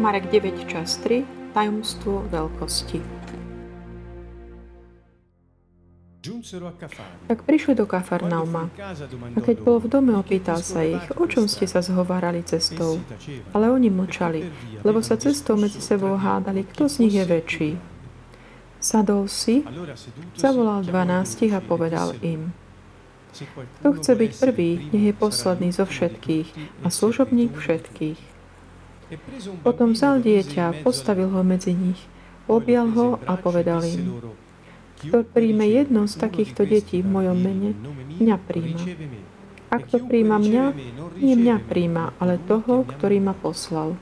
Marek 9 čas 3 Tajomstvo veľkosti Tak prišli do Kafarnauma. A keď bol v dome, opýtal sa ich, o čom ste sa zhovárali cestou. Ale oni mlčali, lebo sa cestou medzi sebou hádali, kto z nich je väčší. Sadol si, zavolal dvanástich a povedal im, kto chce byť prvý, nech je posledný zo všetkých a služobník všetkých. Potom vzal dieťa, postavil ho medzi nich, objal ho a povedal im, kto príjme jedno z takýchto detí v mojom mene, mňa príjma. A kto príjma mňa, nie mňa príjma, ale toho, ktorý ma poslal.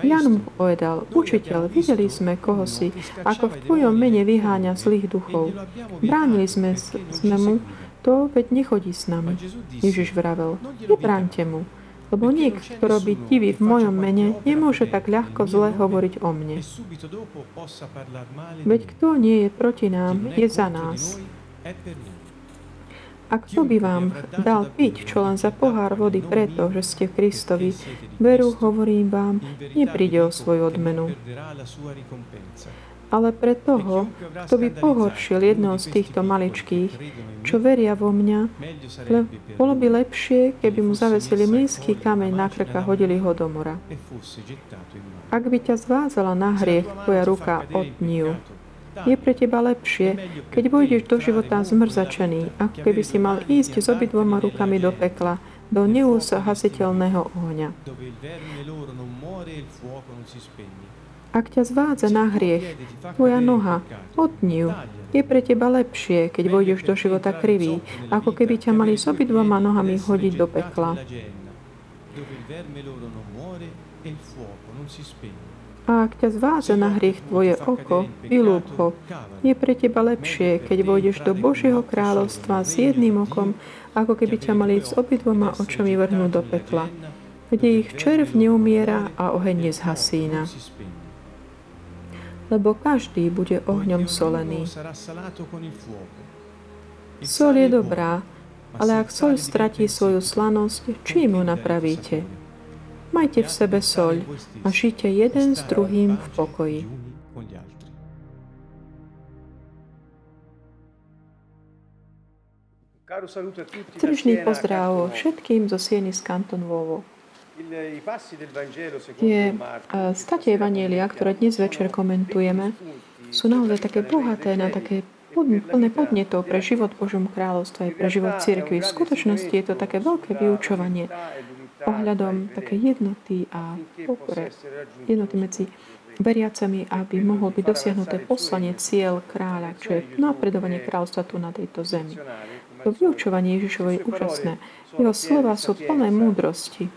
Jan mu povedal, učiteľ, videli sme koho si, ako v tvojom mene vyháňa zlých duchov. Bránili sme, sme mu, to veď nechodí s nami. Ježiš vravel, nebránte mu, lebo niekto, kto robí divy v mojom mene, nemôže tak ľahko zle hovoriť o mne. Veď kto nie je proti nám, je za nás. A kto by vám dal piť čo len za pohár vody preto, že ste Kristovi, veru, hovorím vám, nepríde o svoju odmenu ale pre toho, kto by pohoršil jedného z týchto maličkých, čo veria vo mňa, le, bolo by lepšie, keby mu zavesili mlínsky kameň na krk a hodili ho do mora. Ak by ťa zvázala na hriech tvoja ruka od niu, je pre teba lepšie, keď vojdeš do života zmrzačený, ako keby si mal ísť s obidvoma rukami do pekla, do neúsahasiteľného ohňa. Ak ťa zvádza na hriech, tvoja noha, odni ju. Je pre teba lepšie, keď vojdeš do života krivý, ako keby ťa mali s obidvoma nohami hodiť do pekla. A ak ťa zvádza na hriech tvoje oko, vylúb ho. Je pre teba lepšie, keď vojdeš do Božieho kráľovstva s jedným okom, ako keby ťa mali s obidvoma očami vrhnúť do pekla, kde ich červ neumiera a oheň nezhasína lebo každý bude ohňom solený. Sol je dobrá, ale ak sol stratí svoju slanosť, čím ju napravíte? Majte v sebe soľ a žite jeden s druhým v pokoji. Tržný pozdrav všetkým zo Sieny z Kanton Vovo. Tie state Evanielia, ktoré dnes večer komentujeme, sú naozaj také bohaté na také plné podnetov pre život Božom kráľovstve aj pre život cirkvi. V skutočnosti je to také veľké vyučovanie ohľadom také jednoty a pokore, jednoty medzi veriacami, aby mohol byť dosiahnuté poslanie cieľ kráľa, čo je napredovanie kráľstva tu na tejto zemi. Vyučovanie Ježišovej je úžasné. Jeho slova sú plné múdrosti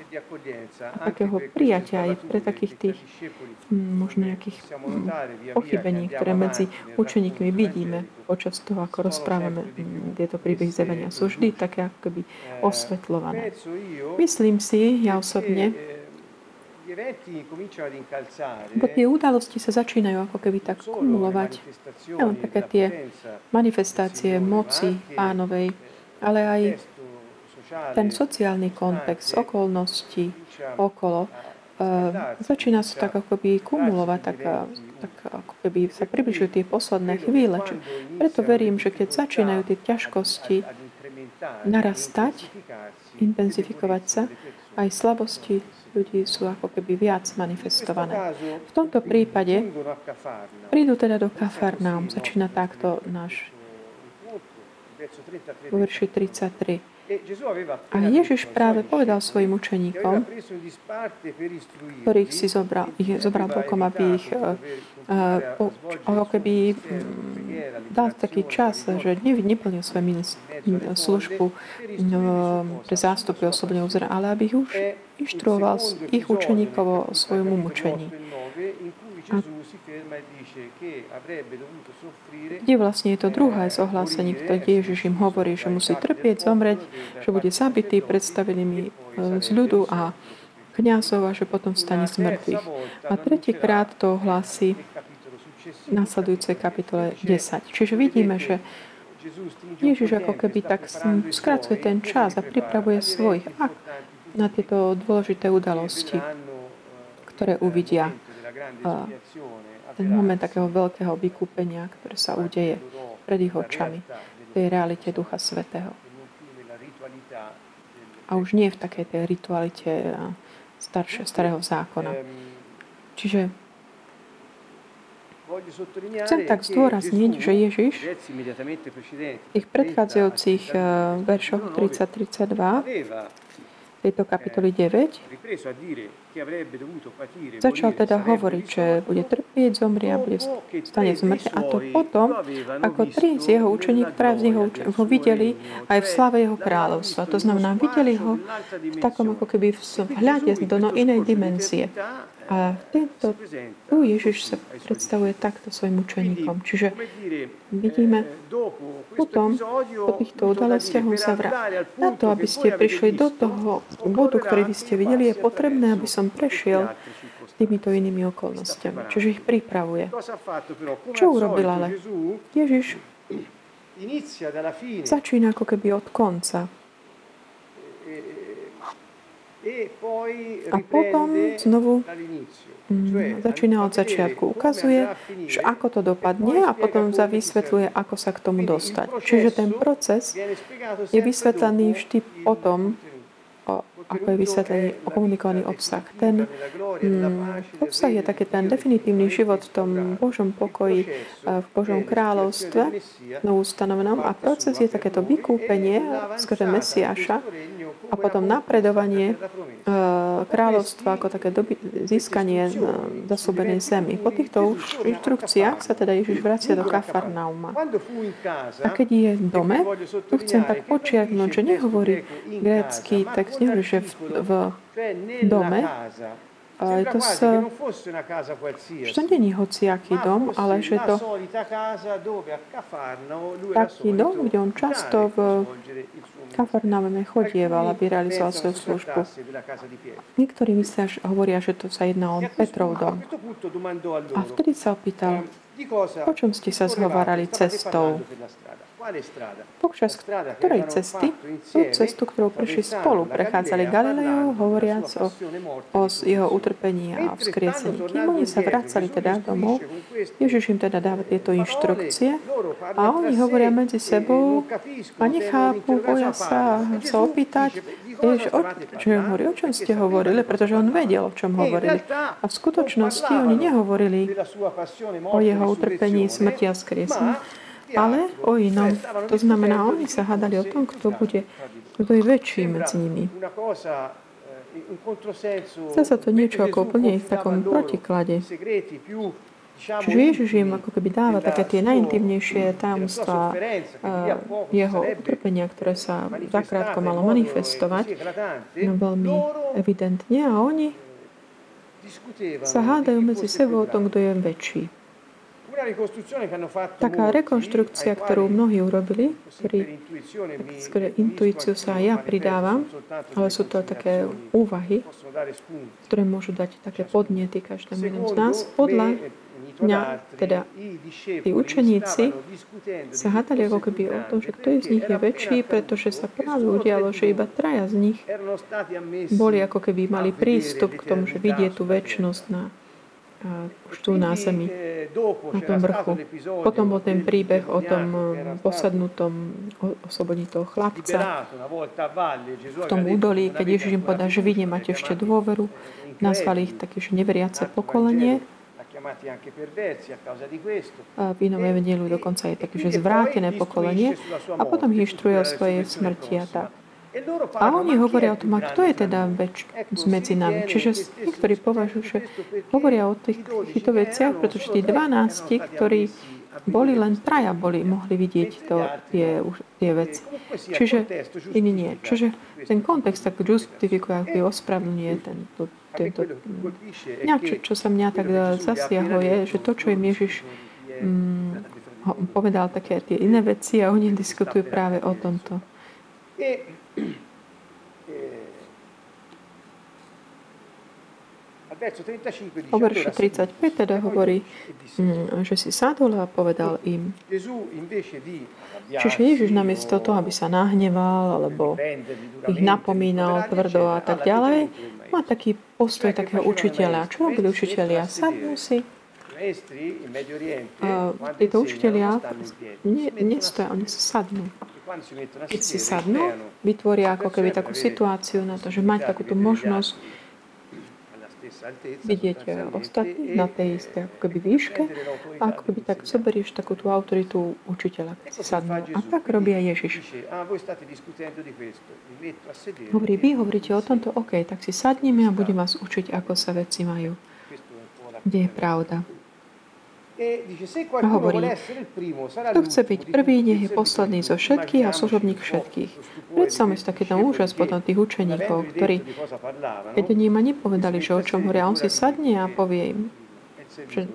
a takého prijatia aj pre takých tých možno nejakých pochybení, ktoré medzi učeníkmi vidíme počas toho, ako rozprávame tieto príbehy zjavenia. Sú vždy také ako keby osvetľované. Myslím si, ja osobne, tie udalosti sa začínajú ako keby tak kumulovať. Len také tie manifestácie moci pánovej, ale aj ten sociálny kontext, okolnosti okolo, uh, začína sa tak ako by kumulovať, tak, tak ako keby sa približujú tie posledné chvíle. Či, preto verím, že keď začínajú tie ťažkosti narastať, intenzifikovať sa, aj slabosti ľudí sú ako keby viac manifestované. V tomto prípade prídu teda do Kafarnaum. Začína takto náš verši 33. A Ježiš práve povedal svojim učeníkom, ktorých si zobral, ich zobral bokom, aby ich uh, keby um, dal taký čas, že neplnil svoju službu uh, pre zástupy osobného vzora, ale aby ich už inštruoval ich učeníkov o svojom umúčení. A kde vlastne je to druhé z ohlásení, ktoré Ježiš im hovorí, že musí trpieť, zomrieť, že bude zabitý predstavenými e, z ľudu a kniazov a že potom stane z mŕtvych. A tretíkrát to ohlási v nasledujúcej kapitole 10. Čiže vidíme, že Ježiš ako keby tak skracuje ten čas a pripravuje svojich na tieto dôležité udalosti ktoré uvidia ten moment takého veľkého vykúpenia, ktoré sa udeje pred ich očami, v tej realite Ducha Svetého. A už nie v takej tej ritualite staršie, starého zákona. Čiže chcem tak zdôrazniť, že Ježiš v tých predchádzajúcich veršoch 30-32 tejto kapitoly 9 začal teda hovoriť, že bude trpieť, zomrie a bude stane zmrť. A to potom, ako tri z jeho učení, ktoré z neho ho videli aj v slave jeho kráľovstva. To znamená, videli ho v takom ako keby v hľade do no inej dimenzie. A tento, tu Ježiš sa predstavuje takto svojim učeníkom. Čiže vidíme, potom po týchto udalostiach on sa vrá. Na to, aby ste prišli do toho bodu, ktorý vy ste videli, je potrebné, aby som prešiel s týmito inými okolnostiami. Čiže ich pripravuje. Čo urobil ale? Ježiš začína ako keby od konca a potom znovu mm, začína od začiatku. Ukazuje, že ako to dopadne a potom vysvetľuje, ako sa k tomu dostať. Čiže ten proces je vysvetlený vždy potom, ako je vysvetlený, komunikovaný obsah. Ten mm, obsah je taký ten definitívny život v tom Božom pokoji, v Božom kráľovstve, no ustanovenom a proces je takéto vykúpenie skrze Mesiáša a potom napredovanie kráľovstva ako také doby, získanie zasúbenej zemi. Po týchto inštrukciách sa teda Ježiš vracia do Kafarnauma. A keď je v dome, tu chcem tak počiarknúť, že nehovorí grécky text, nehovorí, že v, v dome, to sa, že to není hociaký dom, ale že to taký dom, kde on často v Kafarnaume chodieval, aby realizoval svoju službu. Niektorí myslia, hovoria, že to sa jedná o Petrov dom. A vtedy sa opýtal, o čom ste sa zhovárali cestou? Počas ktorej cesty, tú cestu, ktorú prišli spolu, prechádzali Galileou, hovoriac o, o jeho utrpení a vzkriesení. Kým oni sa vracali teda domov, Ježiš im teda dáva tieto inštrukcie a oni hovoria medzi sebou a nechápu, boja sa, sa opýtať, Ježiš, o, čo hovorí, o čom ste hovorili, pretože on vedel, o čom hovorili. A v skutočnosti oni nehovorili o jeho utrpení, smrti a vzkriesení, ale o inom. To znamená, oni sa hádali o tom, kto bude, kto je väčší medzi nimi. Chce sa to niečo ako úplne v takom protiklade. Čiže Ježiš im ako keby dáva také tie najintimnejšie tajomstvá jeho utrpenia, ktoré sa zakrátko malo manifestovať, no veľmi evidentne a oni sa hádajú medzi sebou o tom, kto je väčší. Taká rekonštrukcia, ktorú mnohí urobili, ktorý, skôr intuíciu sa aj ja pridávam, ale sú to také úvahy, ktoré môžu dať také podnety každému z nás. Podľa mňa, teda tí učeníci sa hádali ako keby o tom, že kto z nich je väčší, pretože sa práve udialo, že iba traja z nich boli ako keby mali prístup k tomu, že vidie tú väčšnosť na už tu na zemi, na tom vrchu. Potom bol ten príbeh o tom eh, posadnutom oslobodí toho chlapca v tom údolí, keď Ježiš im povedal, že vy nemáte ešte dôveru, nazvali ich také, že neveriace pokolenie. V inom evangeliu dokonca je také, že zvrátené pokolenie. A potom ich inštruuje o svojej smrti a tak. A oni hovoria o tom, a kto je teda väč medzi nami. Čiže niektorí považujú, že hovoria o tých, týchto pretože tí 12, ktorí boli len traja, boli, mohli vidieť to, tie, tie veci. Čiže iní nie. Čiže ten kontext tak justifikuje, ako ospravedlňuje ten, to, tento... Mňa, čo, čo sa mňa tak zasiahlo, je, že to, čo im Ježiš mm, povedal také tie iné veci a oni diskutujú práve o tomto. O verši 35 teda hovorí, mm, že si sadol a povedal im. Čiže Ježiš namiesto toho, aby sa nahneval alebo ich napomínal tvrdo a tak ďalej, má taký postoj takého učiteľa. Čo robili učiteľia? Sadnú si. Títo učiteľia nestoja, oni sa sadnú. Keď si sadnú, vytvoria ako keby takú situáciu na to, že mať takúto možnosť vidieť ostatní na tej istej ako keby výške a ako keby tak zoberieš takú tú autoritu učiteľa, keď si sadnú. A tak robia Ježiš. Hovorí, vy hovoríte o tomto, OK, tak si sadneme a budem vás učiť, ako sa veci majú. Kde je pravda. E hovorí, kto chce byť prvý, nech je posledný zo všetkých a služobník všetkých. Predstavme si taký ten úžas potom tých učeníkov, ktorí, keď oni ma nepovedali, že o čom hovoria, on si sadne a povie im, že,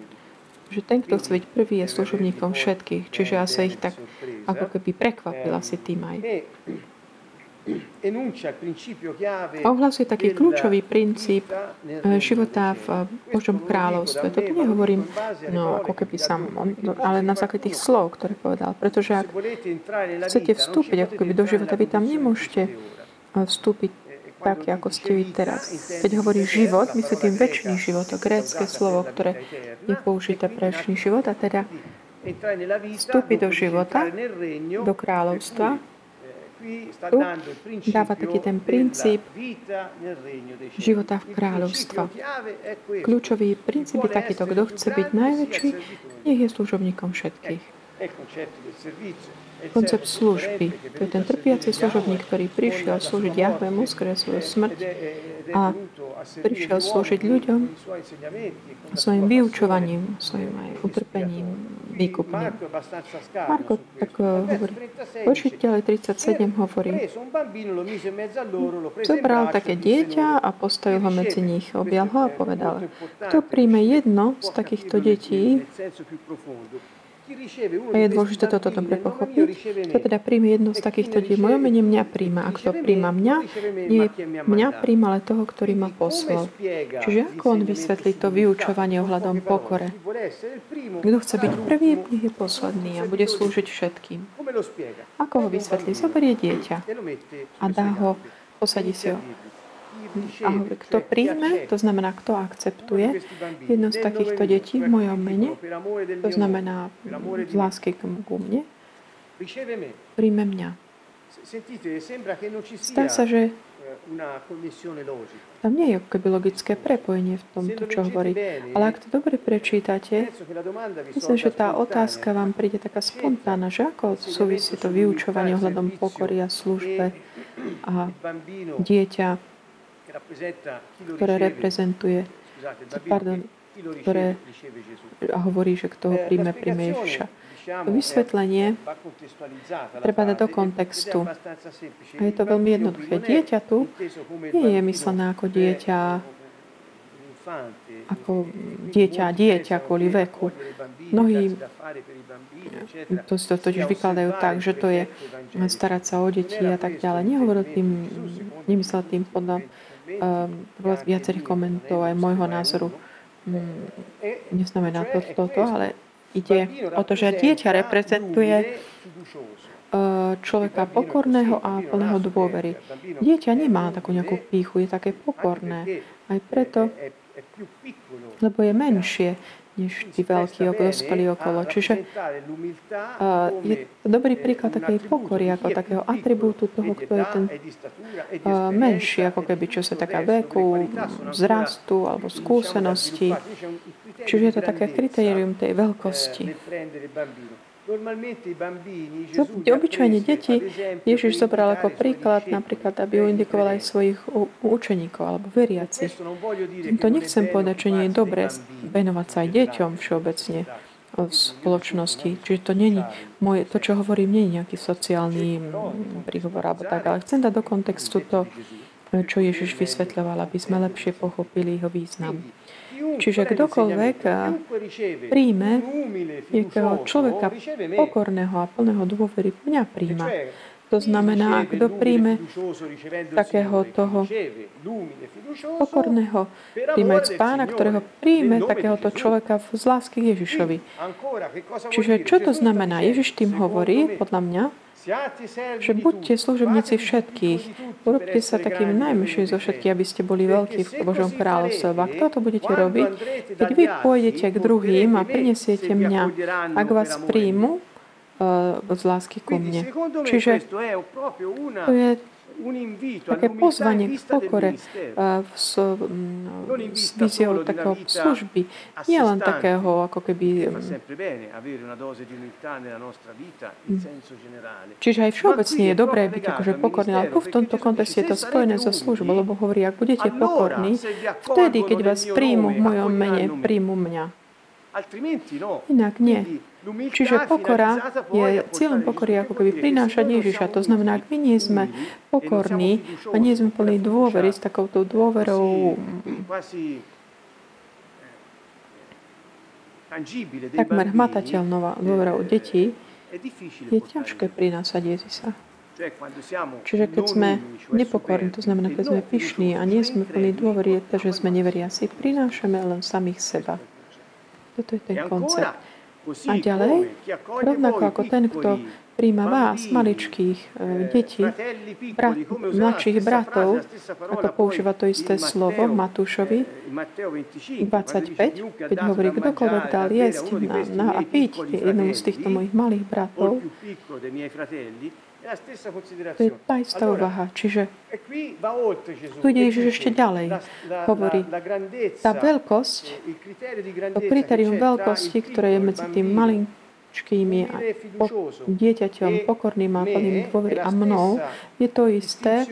že ten, kto chce byť prvý, je služobníkom všetkých. Čiže asi ich tak ako keby prekvapila si tým aj. E ohlasuje taký kľúčový princíp eh, života v eh, Božom kráľovstve. Toto nehovorím, no, ako keby no, ale na základe tých slov, ktoré povedal. Pretože ak chcete vstúpiť ako keby do života, vy tam nemôžete eh, vstúpiť tak, ako ste vy teraz. Keď hovorí život, myslí tým väčší život, to grécké slovo, ktoré je použité pre väčší život, a teda vstúpiť do života, do kráľovstva, tu dáva taký ten princíp života v kráľovstva. Kľúčový princíp je takýto, kto chce byť najväčší, nech je služobníkom všetkých. Koncept služby. To je ten trpiaci služobník, ktorý prišiel slúžiť Jahvemu skrze svoju smrť a prišiel slúžiť ľuďom svojim vyučovaním, svojim aj utrpením, výkupným. Marko tak eh, hovorí, počítaľ 37 hovorí, zobral také dieťa a postavil ho medzi nich, objal ho a povedal, kto príjme jedno z takýchto detí, je dôležité toto dobre pochopiť. Kto teda príjme jedno z takýchto detí mojom mene, mňa príjma. A kto príjma mňa, nie mňa príjma, ale toho, ktorý ma poslal. Čiže ako on vysvetlí to vyučovanie ohľadom pokore? Kto chce byť prvý, nech je posledný a bude slúžiť všetkým. Ako ho vysvetlí? Zoberie dieťa a dá ho, posadí si ho a hovorí, kto príjme, to znamená, kto akceptuje jedno z takýchto detí v mojom mene, to znamená z lásky k mne, príjme mňa. Zdá sa, že tam nie je keby logické prepojenie v tomto, čo hovorí. Ale ak to dobre prečítate, myslím, že tá otázka vám príde taká spontánna, že ako súvisí to vyučovanie ohľadom pokory a službe a dieťa ktoré reprezentuje, pardon, ktoré hovorí, že kto ho príjme, príjme Ježiša. To vysvetlenie treba dať do kontextu. A je to veľmi jednoduché. Dieťa tu nie je myslené ako dieťa ako dieťa, dieťa kvôli veku. Mnohí to si to totiž vykladajú tak, že to je starať sa o deti a tak ďalej. Nehovoril tým, nemyslel tým podľa uh, viacerých komentov aj môjho názoru mm, neznamená to toto, ale ide o to, že dieťa reprezentuje uh, človeka pokorného a plného dôvery. Dieťa nemá takú nejakú píchu, je také pokorné. Aj preto, lebo je menšie, než tí veľkí dospelí okolo. Čiže uh, je dobrý príklad takej pokory, ako takého atribútu toho, kto je ten uh, menší, ako keby čo sa taká veku, vzrastu alebo skúsenosti. Čiže je to také kritérium tej veľkosti. Obyčajne deti Ježiš zobral ako príklad, napríklad, aby indikoval aj svojich učeníkov alebo veriacich. To nechcem povedať, že nie je dobré venovať sa aj deťom všeobecne v spoločnosti. Čiže to není moje, to, čo hovorím, nie je nejaký sociálny príhovor alebo tak, ale chcem dať do kontextu to, čo Ježiš vysvetľoval, aby sme lepšie pochopili jeho význam. Čiže kdokoľvek príjme nejakého človeka pokorného a plného dôvery, mňa príjma. To znamená, kto príjme takého toho pokorného, príjmajúc pána, ktorého príjme takéhoto človeka z lásky Ježišovi. Čiže čo to znamená? Ježiš tým hovorí, podľa mňa, že buďte služobníci všetkých. Urobte sa takým najmenším zo všetkých, aby ste boli veľkí v Božom kráľovstve. Ak toto budete robiť, keď vy pôjdete k druhým a prinesiete mňa, ak vás príjmu, z lásky ku mne. Čiže to je také pozvanie k pokore s, s víziou takého služby. Nie len takého, ako keby... Čiže aj všeobecne je dobré byť akože pokorný, ale tu v tomto kontexte je to spojené so službou, lebo hovorí, ak budete pokorní, vtedy, keď vás príjmu v mojom mene, príjmu mňa. Inak nie. Čiže pokora je cieľom pokory ako keby prinášať Ježiša. To znamená, ak my nie sme pokorní a nie sme plní dôvery s takouto dôverou takmer hmatateľnou dôverou detí, je ťažké prinášať Ježiša. Čiže keď sme nepokorní, to znamená, keď sme pyšní a nie sme plní dôvery, že sme neveriaci, prinášame len samých seba. Toto je ten koncept. A ďalej, rovnako ako ten, kto príjma vás, maličkých e, detí, brat, mladších bratov, ako používa to isté slovo Matúšovi 25, keď hovorí, kdokoľvek dal jesť? na, na, a piť jednému z týchto mojich malých bratov, to je tá istá úvaha. Čiže tu ide Ježiš ešte ďalej. Hovorí, tá veľkosť, to kritérium veľkosti, ktoré je medzi tým maličkými a po, dieťaťom, pokorným a plným dôvery a mnou, je to isté,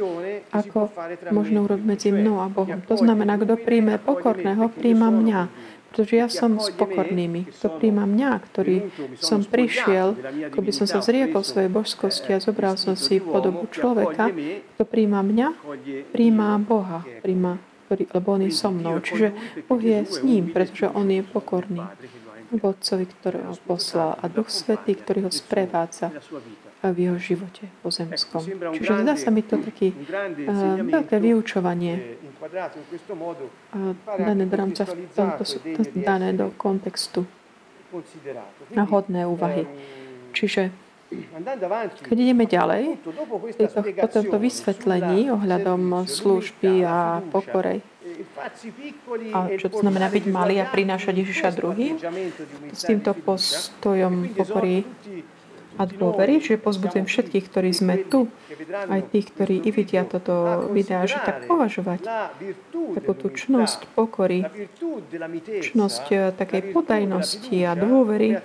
ako možno urobiť medzi mnou a Bohom. To znamená, kto príjme pokorného, príjma mňa pretože ja som s pokornými. Kto príjma mňa, ktorý som prišiel, ako by som sa zriekol svojej božskosti a zobral som si podobu človeka, kto príjma mňa, príjma Boha, príjma, ktorý, lebo on je so mnou. Čiže Boh je s ním, pretože on je pokorný. Vodcovi, ktorého poslal a Duch Svetý, ktorý ho sprevádza v jeho živote pozemskom. Čiže zdá sa mi to taký uh, veľké vyučovanie. dané do rámca dané do kontextu. na hodné úvahy. Čiže keď ideme ďalej, po tomto vysvetlení ohľadom služby a pokorej, a čo to znamená byť malý a prinášať Ježiša druhým, s týmto postojom pokory a dôvery, že pozbudzujem všetkých, ktorí sme tu, aj tých, ktorí i vidia toto videá, že tak považovať takú tú čnosť pokory, čnosť eh, takej podajnosti a dôvery,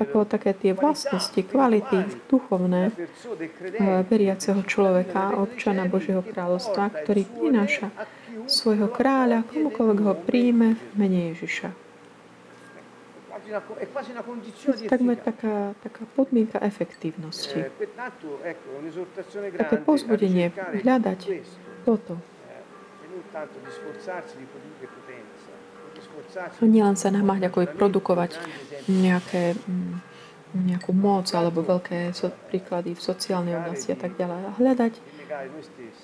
ako také tie vlastnosti, kvality duchovné eh, veriaceho človeka, občana Božieho kráľovstva, ktorý prináša svojho kráľa, komukoľvek ho príjme v mene Ježiša takmer taká, taká podmienka efektívnosti. Eh, Také pozbudenie hľadať toto. A nielen sa namáhať, ako je produkovať nejaké, mm, nejakú moc alebo veľké so, príklady v sociálnej oblasti a tak ďalej. A hľadať,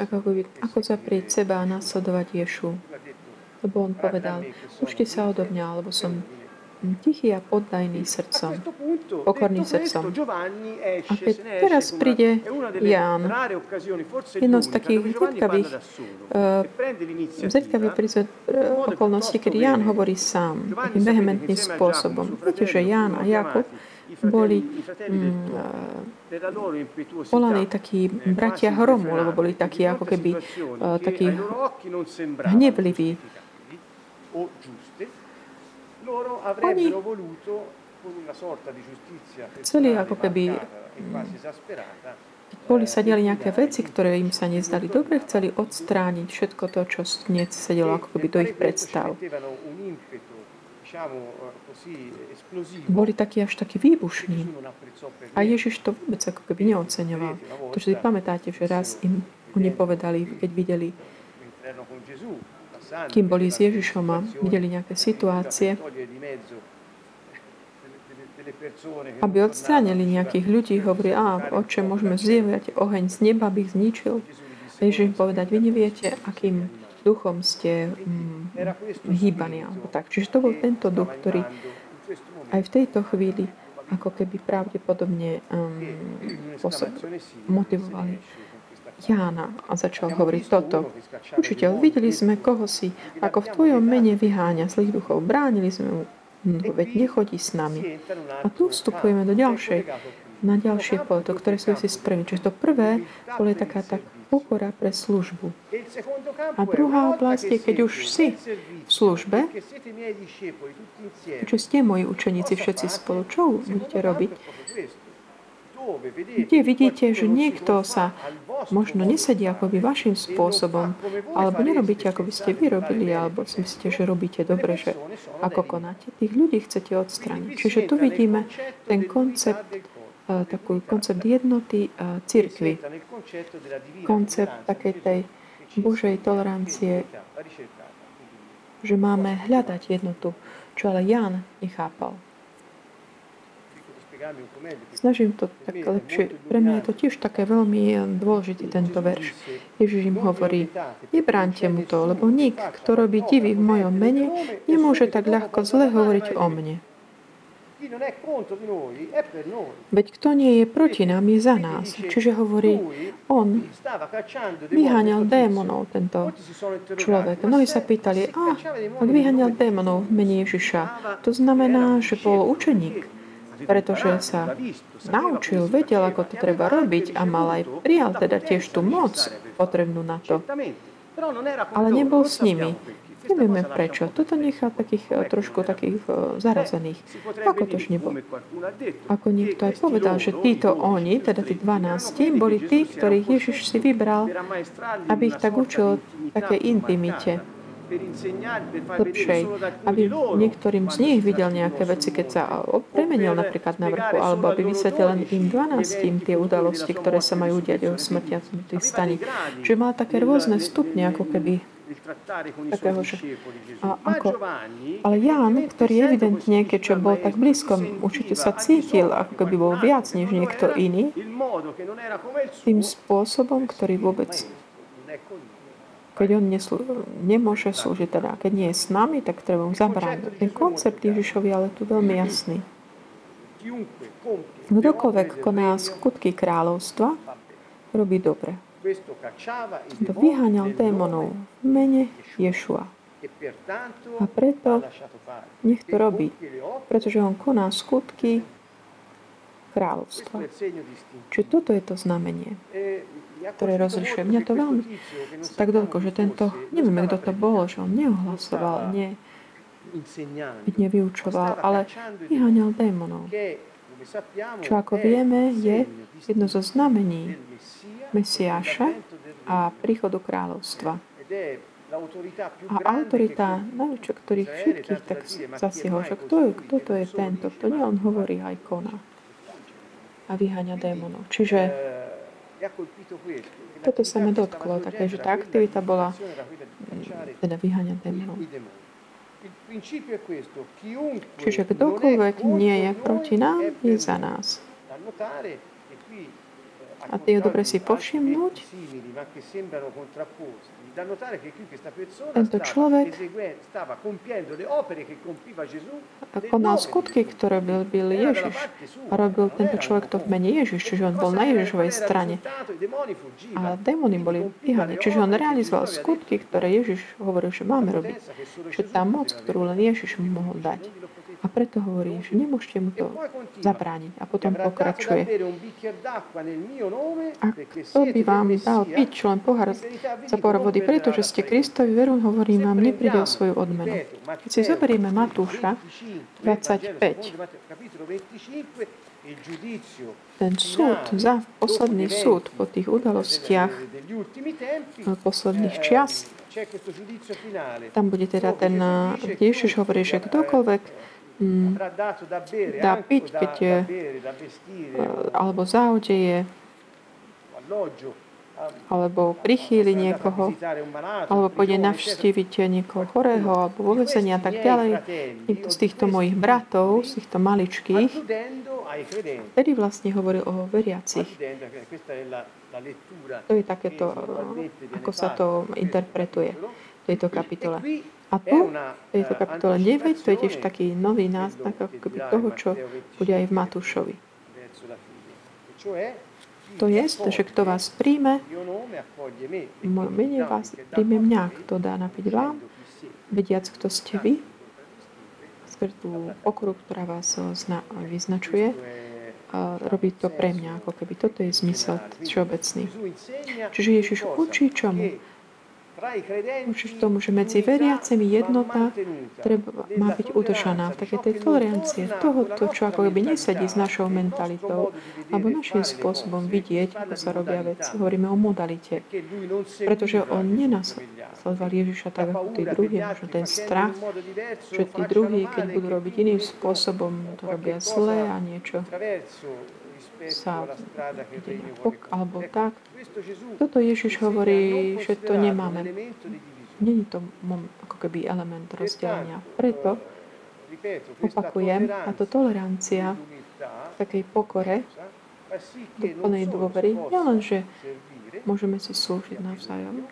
ako, ako zaprieť seba a nasledovať Ješu. Lebo on povedal, učte sa odo mňa, alebo som tichý a poddajný srdcom, pokorný srdcom. A keď teraz príde Ján, jedno z takých zriedkavých, uh, zriedkavých okolností, kedy Ján hovorí sám, takým vehementným spôsobom. Viete, že Ján a Jakub boli mm, volaní takí bratia hromu, lebo boli takí ako keby uh, takí hnevliví oni chceli ako keby boli sa diali nejaké veci, ktoré im sa nezdali dobre, chceli odstrániť všetko to, čo sedelo ako keby do ich predstav. Boli takí až takí výbušní. A Ježiš to vôbec ako keby neoceňoval. To, že si pamätáte, že raz im oni povedali, keď videli kým boli s Ježišom a videli nejaké situácie, aby odstránili nejakých ľudí, hovorí, a oče, môžeme zjevať oheň z neba, aby ich zničil. Ježiš povedať, vy neviete, akým duchom ste mm, hýbaní. Alebo tak. Čiže to bol tento duch, ktorý aj v tejto chvíli ako keby pravdepodobne um, motivovali Jána a začal hovoriť toto. Učiteľ, videli sme, koho si, ako v tvojom mene vyháňa zlých duchov. Bránili sme mu veď nechodí s nami. A tu vstupujeme do ďalšej, na ďalšie pole, to, ktoré súvisí s prvým. Čiže to prvé bolo taká tak pokora pre službu. A druhá oblasť je, keď už si v službe, čo ste moji učeníci všetci spolu, čo budete robiť? Kde vidíte, že niekto sa možno nesedí akoby vašim spôsobom, alebo nerobíte, ako by ste vy robili, alebo si myslíte, že robíte dobre, že ako konáte. Tých ľudí chcete odstrániť. Čiže tu vidíme ten koncept e, taký koncept jednoty uh, cirkvy. Koncept takej tej Božej tolerancie, že máme hľadať jednotu, čo ale Jan nechápal. Snažím to tak lepšie. Pre mňa je to tiež také veľmi eh, dôležitý tento verš. Ježiš im hovorí, nebránte mu to, lebo nik, kto robí divy v mojom mene, nemôže tak ľahko zle hovoriť o mne. Veď kto nie je proti nám, je za nás. Čiže hovorí, on vyháňal démonov, tento človek. Mnohí sa pýtali, a ak vyháňal démonov v Ježiša, to znamená, že bol učeník pretože sa naučil, vedel, ako to treba robiť a mal aj prijal teda tiež tú moc potrebnú na to. Ale nebol s nimi. Nevieme prečo. Toto nechá takých eh, trošku takých uh, zarazených. Ako to už nebol? Ako niekto aj povedal, že títo oni, teda tí 12, boli tí, ktorých Ježiš si vybral, aby ich tak učil také intimite lepšej, aby niektorým z nich videl nejaké veci, keď sa premenil napríklad na vrchu, alebo aby vysvetlil len im 12 tie udalosti, ktoré sa majú udiať o smrti a tých staní. Čiže má také rôzne stupne, ako keby takého, že, a ako, ale Jan, ktorý evidentne, keďže bol tak blízko, určite sa cítil, ako keby bol viac než niekto iný, tým spôsobom, ktorý vôbec keď on neslú, nemôže slúžiť, teda keď nie je s nami, tak treba mu zabrániť. Ten koncept Ježišovi ale tu veľmi jasný. Kdokoľvek koná skutky kráľovstva, robí dobre. To vyháňal démonov v mene Ješua. A preto nech to robí, pretože on koná skutky kráľovstva. Čiže toto je to znamenie ktoré rozlišuje. Mňa to veľmi tak doľko, že tento, nevieme, kto to bol, že on neohlasoval, ne, nevyučoval, ale vyháňal démonov. Čo ako vieme, je jedno zo znamení Mesiáša a príchodu kráľovstva. A autorita najväčšia, ktorých všetkých tak zasiahol, že kto, je, kto to je tento, kto nie on hovorí, aj koná a vyháňa démonov. Čiže toto sa ma dotklo, také, že tá aktivita bola teda vyháňať démonov. Čiže kdokoľvek nie je proti nám, je za nás. A je dobre si povšimnúť, tento človek konal skutky, ktoré byl Ježiš. A robil tento človek to v mene Ježiš, čiže on bol na Ježišovej strane. A démony boli vyhané. Čiže on realizoval skutky, ktoré Ježiš hovoril, že máme robiť. Že tá moc, ktorú len Ježiš mohol dať. A preto hovorí, že nemôžete mu to zabrániť. A potom pokračuje. A kto by vám dal piť len pohár za pohár vody, pretože ste Kristovi veru, hovorím vám, nepríde o svoju odmenu. Keď si zoberieme Matúša 25, ten súd, za posledný súd po tých udalostiach posledných čias, tam bude teda ten, Ježiš hovorí, že kdokoľvek dá piť, keď je, alebo zaudeje, alebo prichýli niekoho, alebo pôjde navštíviť niekoho chorého, alebo vo a tak ďalej. Niekto z týchto mojich bratov, z týchto maličkých, vtedy vlastne hovoril o veriacich. To je takéto, ako sa to interpretuje v tejto kapitole. A tu, v tejto kapitole 9, to je tiež taký nový náznak ako keby toho, čo bude aj v Matúšovi. To je, že kto vás príjme, moje mene vás príjme mňa, kto dá napiť vám, vediac, kto ste vy, skrz tú pokoru, ktorá vás zna, vyznačuje, a robí to pre mňa, ako keby toto je zmysel všeobecný. Čiže Ježiš učí čomu? Učiš tomu, že medzi veriacimi jednota treba, má byť udržaná v takej tej tolerancie, v toho, to, čo ako keby nesedí s našou mentalitou, alebo našim spôsobom vidieť, ako sa robia veci. Hovoríme o modalite. Pretože on nenasledoval Ježiša tak ako tí druhí, možno ten strach, že tí druhí, keď budú robiť iným spôsobom, to robia zle a niečo sa alebo tak. Toto Ježiš hovorí, že to nemáme. Není to ako keby element rozdelenia. Preto opakujem, táto tolerancia v takej pokore, do plnej dôvery, nielen, že môžeme si slúžiť navzájom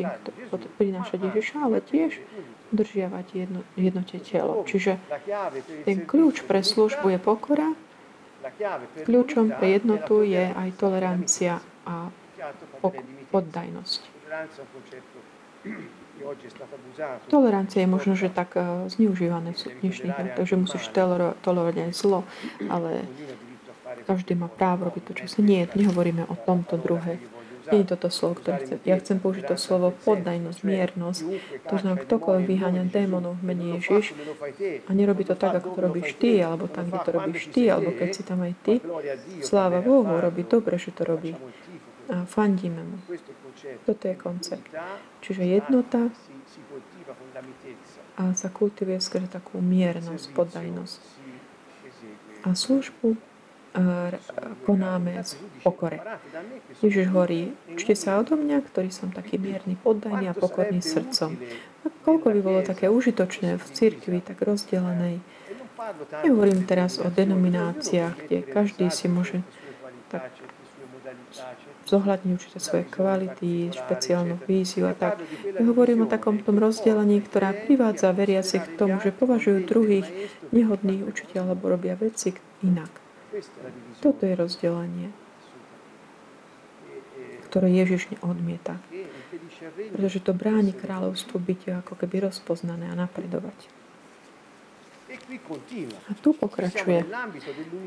tým, kto Ježiša, ale tiež udržiavať jedno, jednote telo. Čiže ten kľúč pre službu je pokora, Kľúčom pre jednotu je aj tolerancia a poddajnosť. Tolerancia je možno, že tak uh, zneužívané v dnešných dňoch, takže musíš tolerovať aj zlo, ale každý má právo robiť to, čo sa nie. Nehovoríme o tomto druhe nie je toto slovo, ktoré chcem. Ja chcem použiť to slovo poddajnosť, miernosť. To znamená, ktokoľvek vyháňa démonov v mene Ježiš a nerobí to tak, ako to robíš ty, alebo tam, kde to robíš ty, alebo keď si tam aj ty. Sláva Bohu, robí dobre, že to robí. A fandíme mu. Toto je koncept. Čiže jednota a sa kultivuje skrze takú miernosť, poddajnosť. A službu konáme z pokore. Ježiš hovorí, učte sa odo mňa, ktorý som taký mierny, poddajný a pokorný srdcom. A koľko by bolo také užitočné v cirkvi, tak rozdelenej. Nehovorím teraz o denomináciách, kde každý si môže tak zohľadniť určite svoje kvality, špeciálnu víziu a tak. Ja hovorím o takom tom rozdelení, ktorá privádza veriacich k tomu, že považujú druhých nehodných učiteľ alebo robia veci inak. Toto je rozdelenie, ktoré Ježiš odmieta. Pretože to bráni kráľovstvu byť ako keby rozpoznané a napredovať. A tu pokračuje.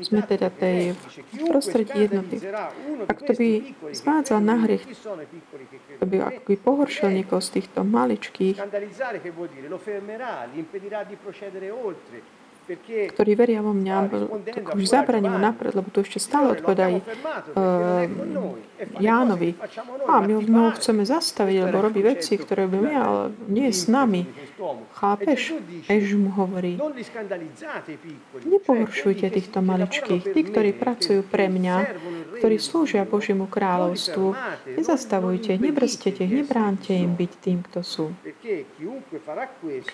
Sme teda tej prostredí jednoty. Ak to by zvádzal na hriech, to by ako by pohoršil niekoho z týchto maličkých, ktorí veria vo mňa, už zabraní mu napred, lebo tu ešte stále odpovedá uh, Jánovi. A my ho chceme zastaviť, lebo robí veci, ktoré by my, ale nie je s nami. Chápeš? Ježiš mu hovorí, nepohoršujte týchto maličkých, tí, ktorí pracujú pre mňa, ktorí slúžia Božiemu kráľovstvu. Nezastavujte, nebrstete, nebránte im byť tým, kto sú.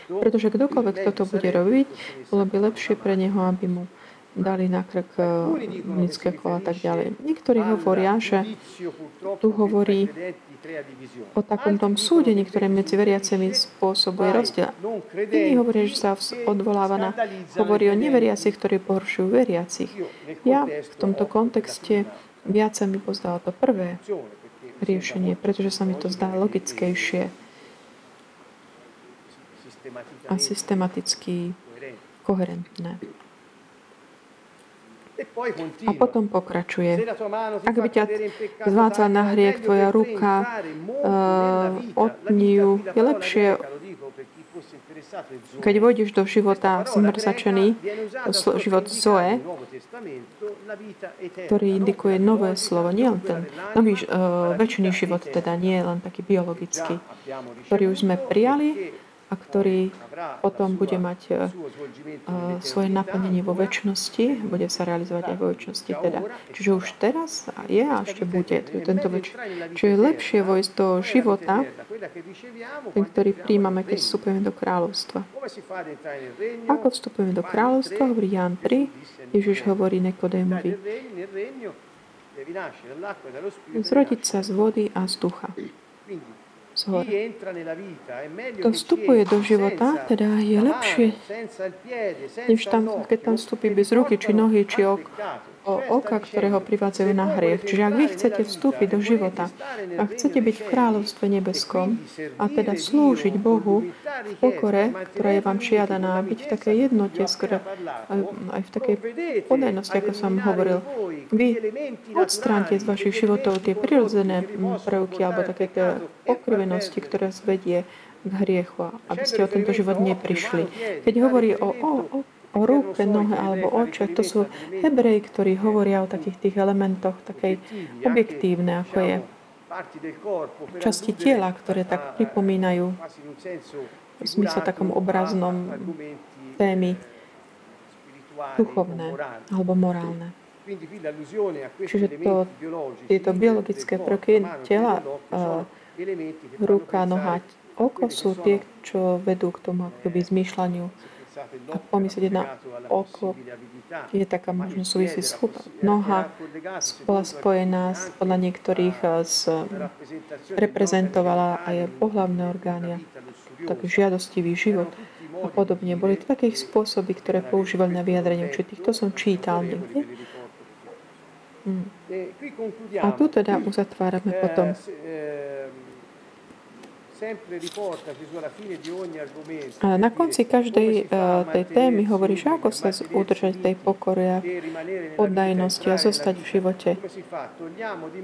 Pretože kdokoľvek toto bude robiť, bolo by lepšie pre neho, aby mu dali na krk ľudské kola a tak ďalej. Niektorí hovoria, že tu hovorí o takom tom súde, niektoré medzi veriacimi spôsobuje rozdiel. Iní hovoria, že sa odvoláva na, hovorí o neveriacich, ktorí pohoršujú veriacich. Ja v tomto kontexte viac sa mi pozdalo to prvé riešenie, pretože sa mi to zdá logickejšie a systematicky koherentné. A potom pokračuje. Ak by ťa zvádzal na hriek tvoja ruka, uh, otni ju, je lepšie keď vojdeš do života zmrzačený, život Zoe, ktorý indikuje nové slovo, nie len ten nový uh, väčšiný život, teda nie len taký biologický, ktorý už sme prijali, a ktorý potom bude mať uh, svoje naplnenie vo väčšnosti, bude sa realizovať aj vo väčšnosti. Teda. Čiže už teraz je a ešte bude tento väč- Čiže je lepšie vojsť do života, ten, ktorý príjmame, keď vstupujeme do kráľovstva. Ako vstupujeme do kráľovstva, hovorí Jan 3, Ježiš hovorí Nekodémovi. Zrodiť sa z vody a z ducha z hor. Kto vstupuje do života, teda je lepšie, než tam, keď tam vstupí bez ruky, či nohy, či ok, o oka, ktoré privádzajú na hriech. Čiže ak vy chcete vstúpiť do života a chcete byť v kráľovstve nebeskom a teda slúžiť Bohu v pokore, ktorá je vám žiadaná, byť v takej jednote, skoro aj v takej podajnosti, ako som hovoril, vy odstránte z vašich životov tie prirodzené prvky alebo také tie pokrivenosti, ktoré zvedie k hriechu, aby ste o tento život neprišli. Keď hovorí o, o, o o ruke, nohe alebo oče. To sú hebreji, ktorí hovoria o takých tých elementoch, takej objektívne, ako je časti tela, ktoré tak pripomínajú v smysle takom obraznom témy duchovné alebo morálne. Čiže to, tieto biologické prvky tela, uh, ruka, noha, oko sú tie, čo vedú k tomu akoby zmýšľaniu ak pomyslieť na oko, je taká možnosť súvisí s chup. Noha bola spojená podľa niektorých s, reprezentovala aj pohľavné orgány, taký žiadostivý život a podobne. Boli to také spôsoby, ktoré používali na vyjadrenie určitých. To som čítal niekde. Hmm. A tu teda uzatvárame potom a na konci každej uh, tej témy hovorí, že ako sa udržať tej pokory a poddajnosti a zostať v živote.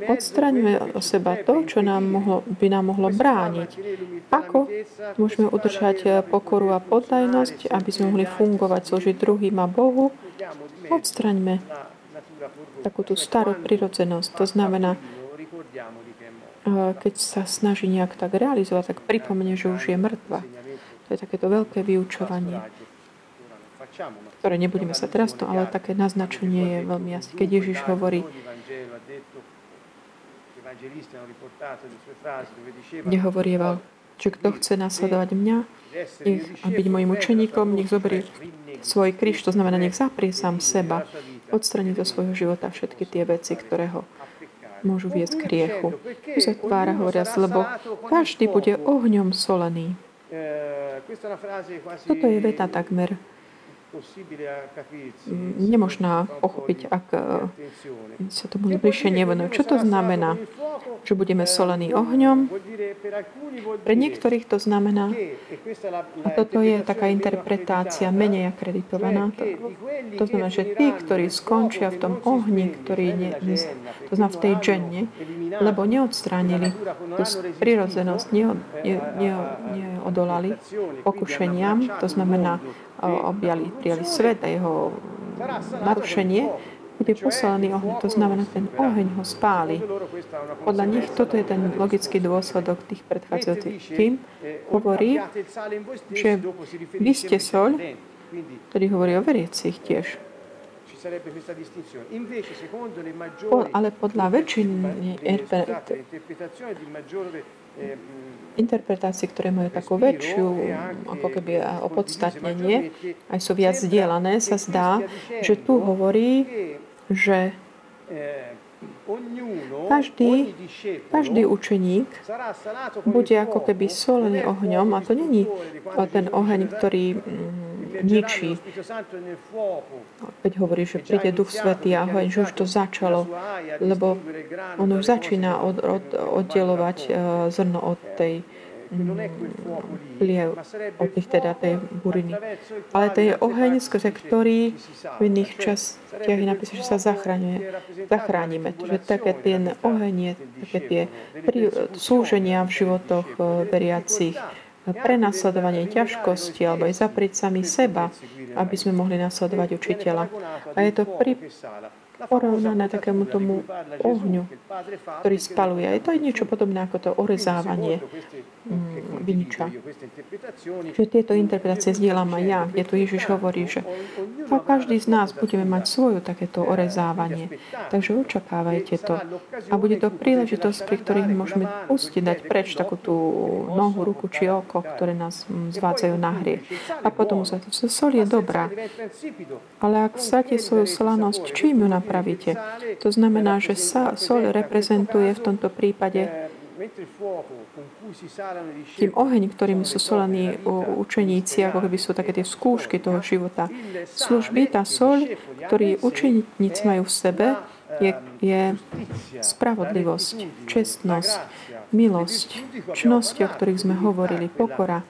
Odstraňme o seba to, čo nám mohlo, by nám mohlo brániť. Ako môžeme udržať eh, pokoru a poddajnosť, aby sme mohli fungovať, slúžiť druhým a Bohu? Odstraňme takú tú starú prirodzenosť. To znamená, keď sa snaží nejak tak realizovať, tak pripomne, že už je mŕtva. To je takéto veľké vyučovanie, ktoré nebudeme sa teraz to, ale také naznačenie je veľmi jasné. Keď Ježiš hovorí, nehovorieval, že kto chce nasledovať mňa a byť mojim učeníkom, nech zoberie svoj kríž, to znamená, nech zaprie sám seba, odstraní do svojho života všetky tie veci, ktoré ho môžu viesť k hriechu. Zatvára hovoriac, lebo každý bude ohňom solený. Toto je veta takmer nemožná pochopiť, ak eh, sa tomu bližšie nevenuje. Čo to znamená? Že budeme solení ohňom? Pre niektorých to znamená, a toto je taká interpretácia menej akreditovaná, to, to znamená, že tí, ktorí skončia v tom ohni, ktorý ne, to znamená v tej dženne, lebo neodstránili tú prirodzenosť, neodolali pokušeniam, to znamená, objali, prijali svet a jeho narušenie, bude poslaný oheň. To znamená, ten oheň ho spáli. Podľa nich toto je ten logický dôsledok tých predchádzajúcich. Kým hovorí, že vy ste soľ, ktorý hovorí o veriacich tiež. Po, ale podľa väčšiny interpretácie, ktoré majú takú väčšiu ako keby opodstatnenie, aj sú viac zdieľané, sa zdá, že tu hovorí, že každý, každý učeník bude ako keby solený ohňom a to není ten oheň, ktorý ničí. Keď hovorí, že príde Duch Svetý a hovorí, že už to začalo, lebo on už začína od, od, oddelovať uh, zrno od tej pliev, od tých teda tej buriny. Ale to je oheň, skrze ktorý v iných častiach je napísané, že sa zachraňuje, zachránime. Čiže také ten oheň je také tie súženia v životoch uh, veriacich prenasledovanie ťažkosti alebo aj zapriť sami seba, aby sme mohli nasledovať učiteľa. A je to pri porovnané takému tomu ohňu, ktorý spaluje. Je to aj niečo podobné ako to orezávanie mm, viniča. Čiže tieto interpretácie zdieľam aj ja, kde tu Ježiš hovorí, že každý z nás budeme mať svoju takéto orezávanie. Takže očakávajte to. A bude to príležitosť, pri ktorých môžeme pustiť, dať preč takú tú nohu, ruku či oko, ktoré nás mm, zvádzajú na hriech. A potom sa to sol je dobrá. Ale ak vsáte svoju slanosť, čím ju napravíte? To znamená, že sa, sol reprezentuje v tomto prípade tým oheň, ktorým sú solení učeníci, ako keby sú také tie skúšky toho života. Služby, tá sol, ktorý učeníci majú v sebe, je, je spravodlivosť, čestnosť, milosť, čnosti, o ktorých sme hovorili, pokora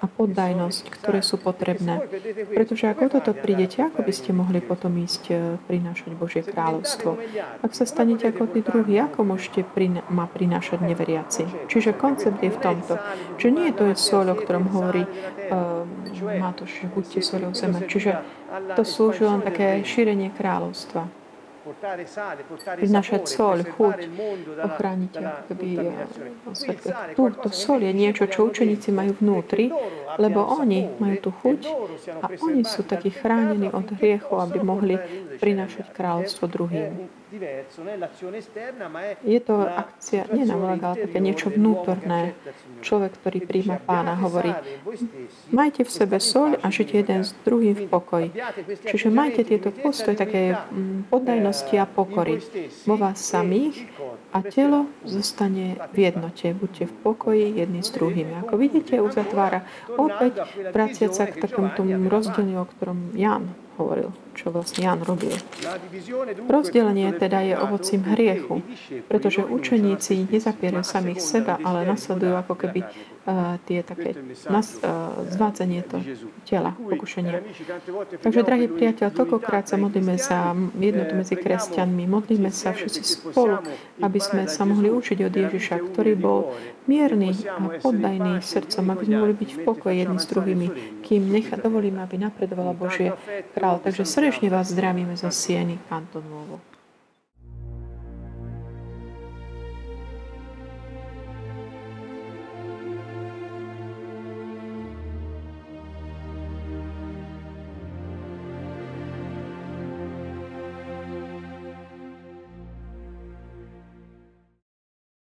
a poddajnosť, ktoré sú potrebné. Pretože ako toto prídete, ako by ste mohli potom ísť e, prinášať Božie kráľovstvo? Ak sa stanete ako tí druhí, ako môžete prina- ma prinášať neveriaci? Čiže koncept je v tomto, že nie je to je sol, o ktorom hovorí uh, že buďte soľou zeme. Čiže to slúži len také šírenie kráľovstva prinášať sol, chuť, ochrániť keby svet. Túto sol je niečo, čo učeníci majú vnútri, lebo oni majú tú chuť a oni sú takí chránení od hriechu, aby mohli prinášať kráľovstvo druhým. Je to akcia, návlak, ale také niečo vnútorné. Človek, ktorý príjma pána, hovorí, majte v sebe soľ a žite jeden s druhým v pokoji. Čiže majte tieto postoje také mm, poddajnosti a pokory vo vás samých a telo zostane v jednote. Buďte v pokoji jedni s druhými. Ako vidíte, uzatvára opäť vraciať sa k takému tomu rozdielu, o ktorom Jan hovoril, čo vlastne Jan robil. Rozdelenie teda je ovocím hriechu, pretože učeníci nezapierajú samých seba, ale nasledujú ako keby tie také nas, uh, zvádzanie to tela, pokušenia. Takže, drahí priateľ, toľkokrát sa modlíme za jednotu medzi kresťanmi, modlíme sa všetci spolu, aby sme sa mohli učiť od Ježiša, ktorý bol mierny a poddajný srdcom, aby sme mohli byť v pokoji jedni s druhými, kým necha, dovolíme, aby napredovala Božie právo. Takže srdečne vás zdravíme zo Sieny, Kanton Novo.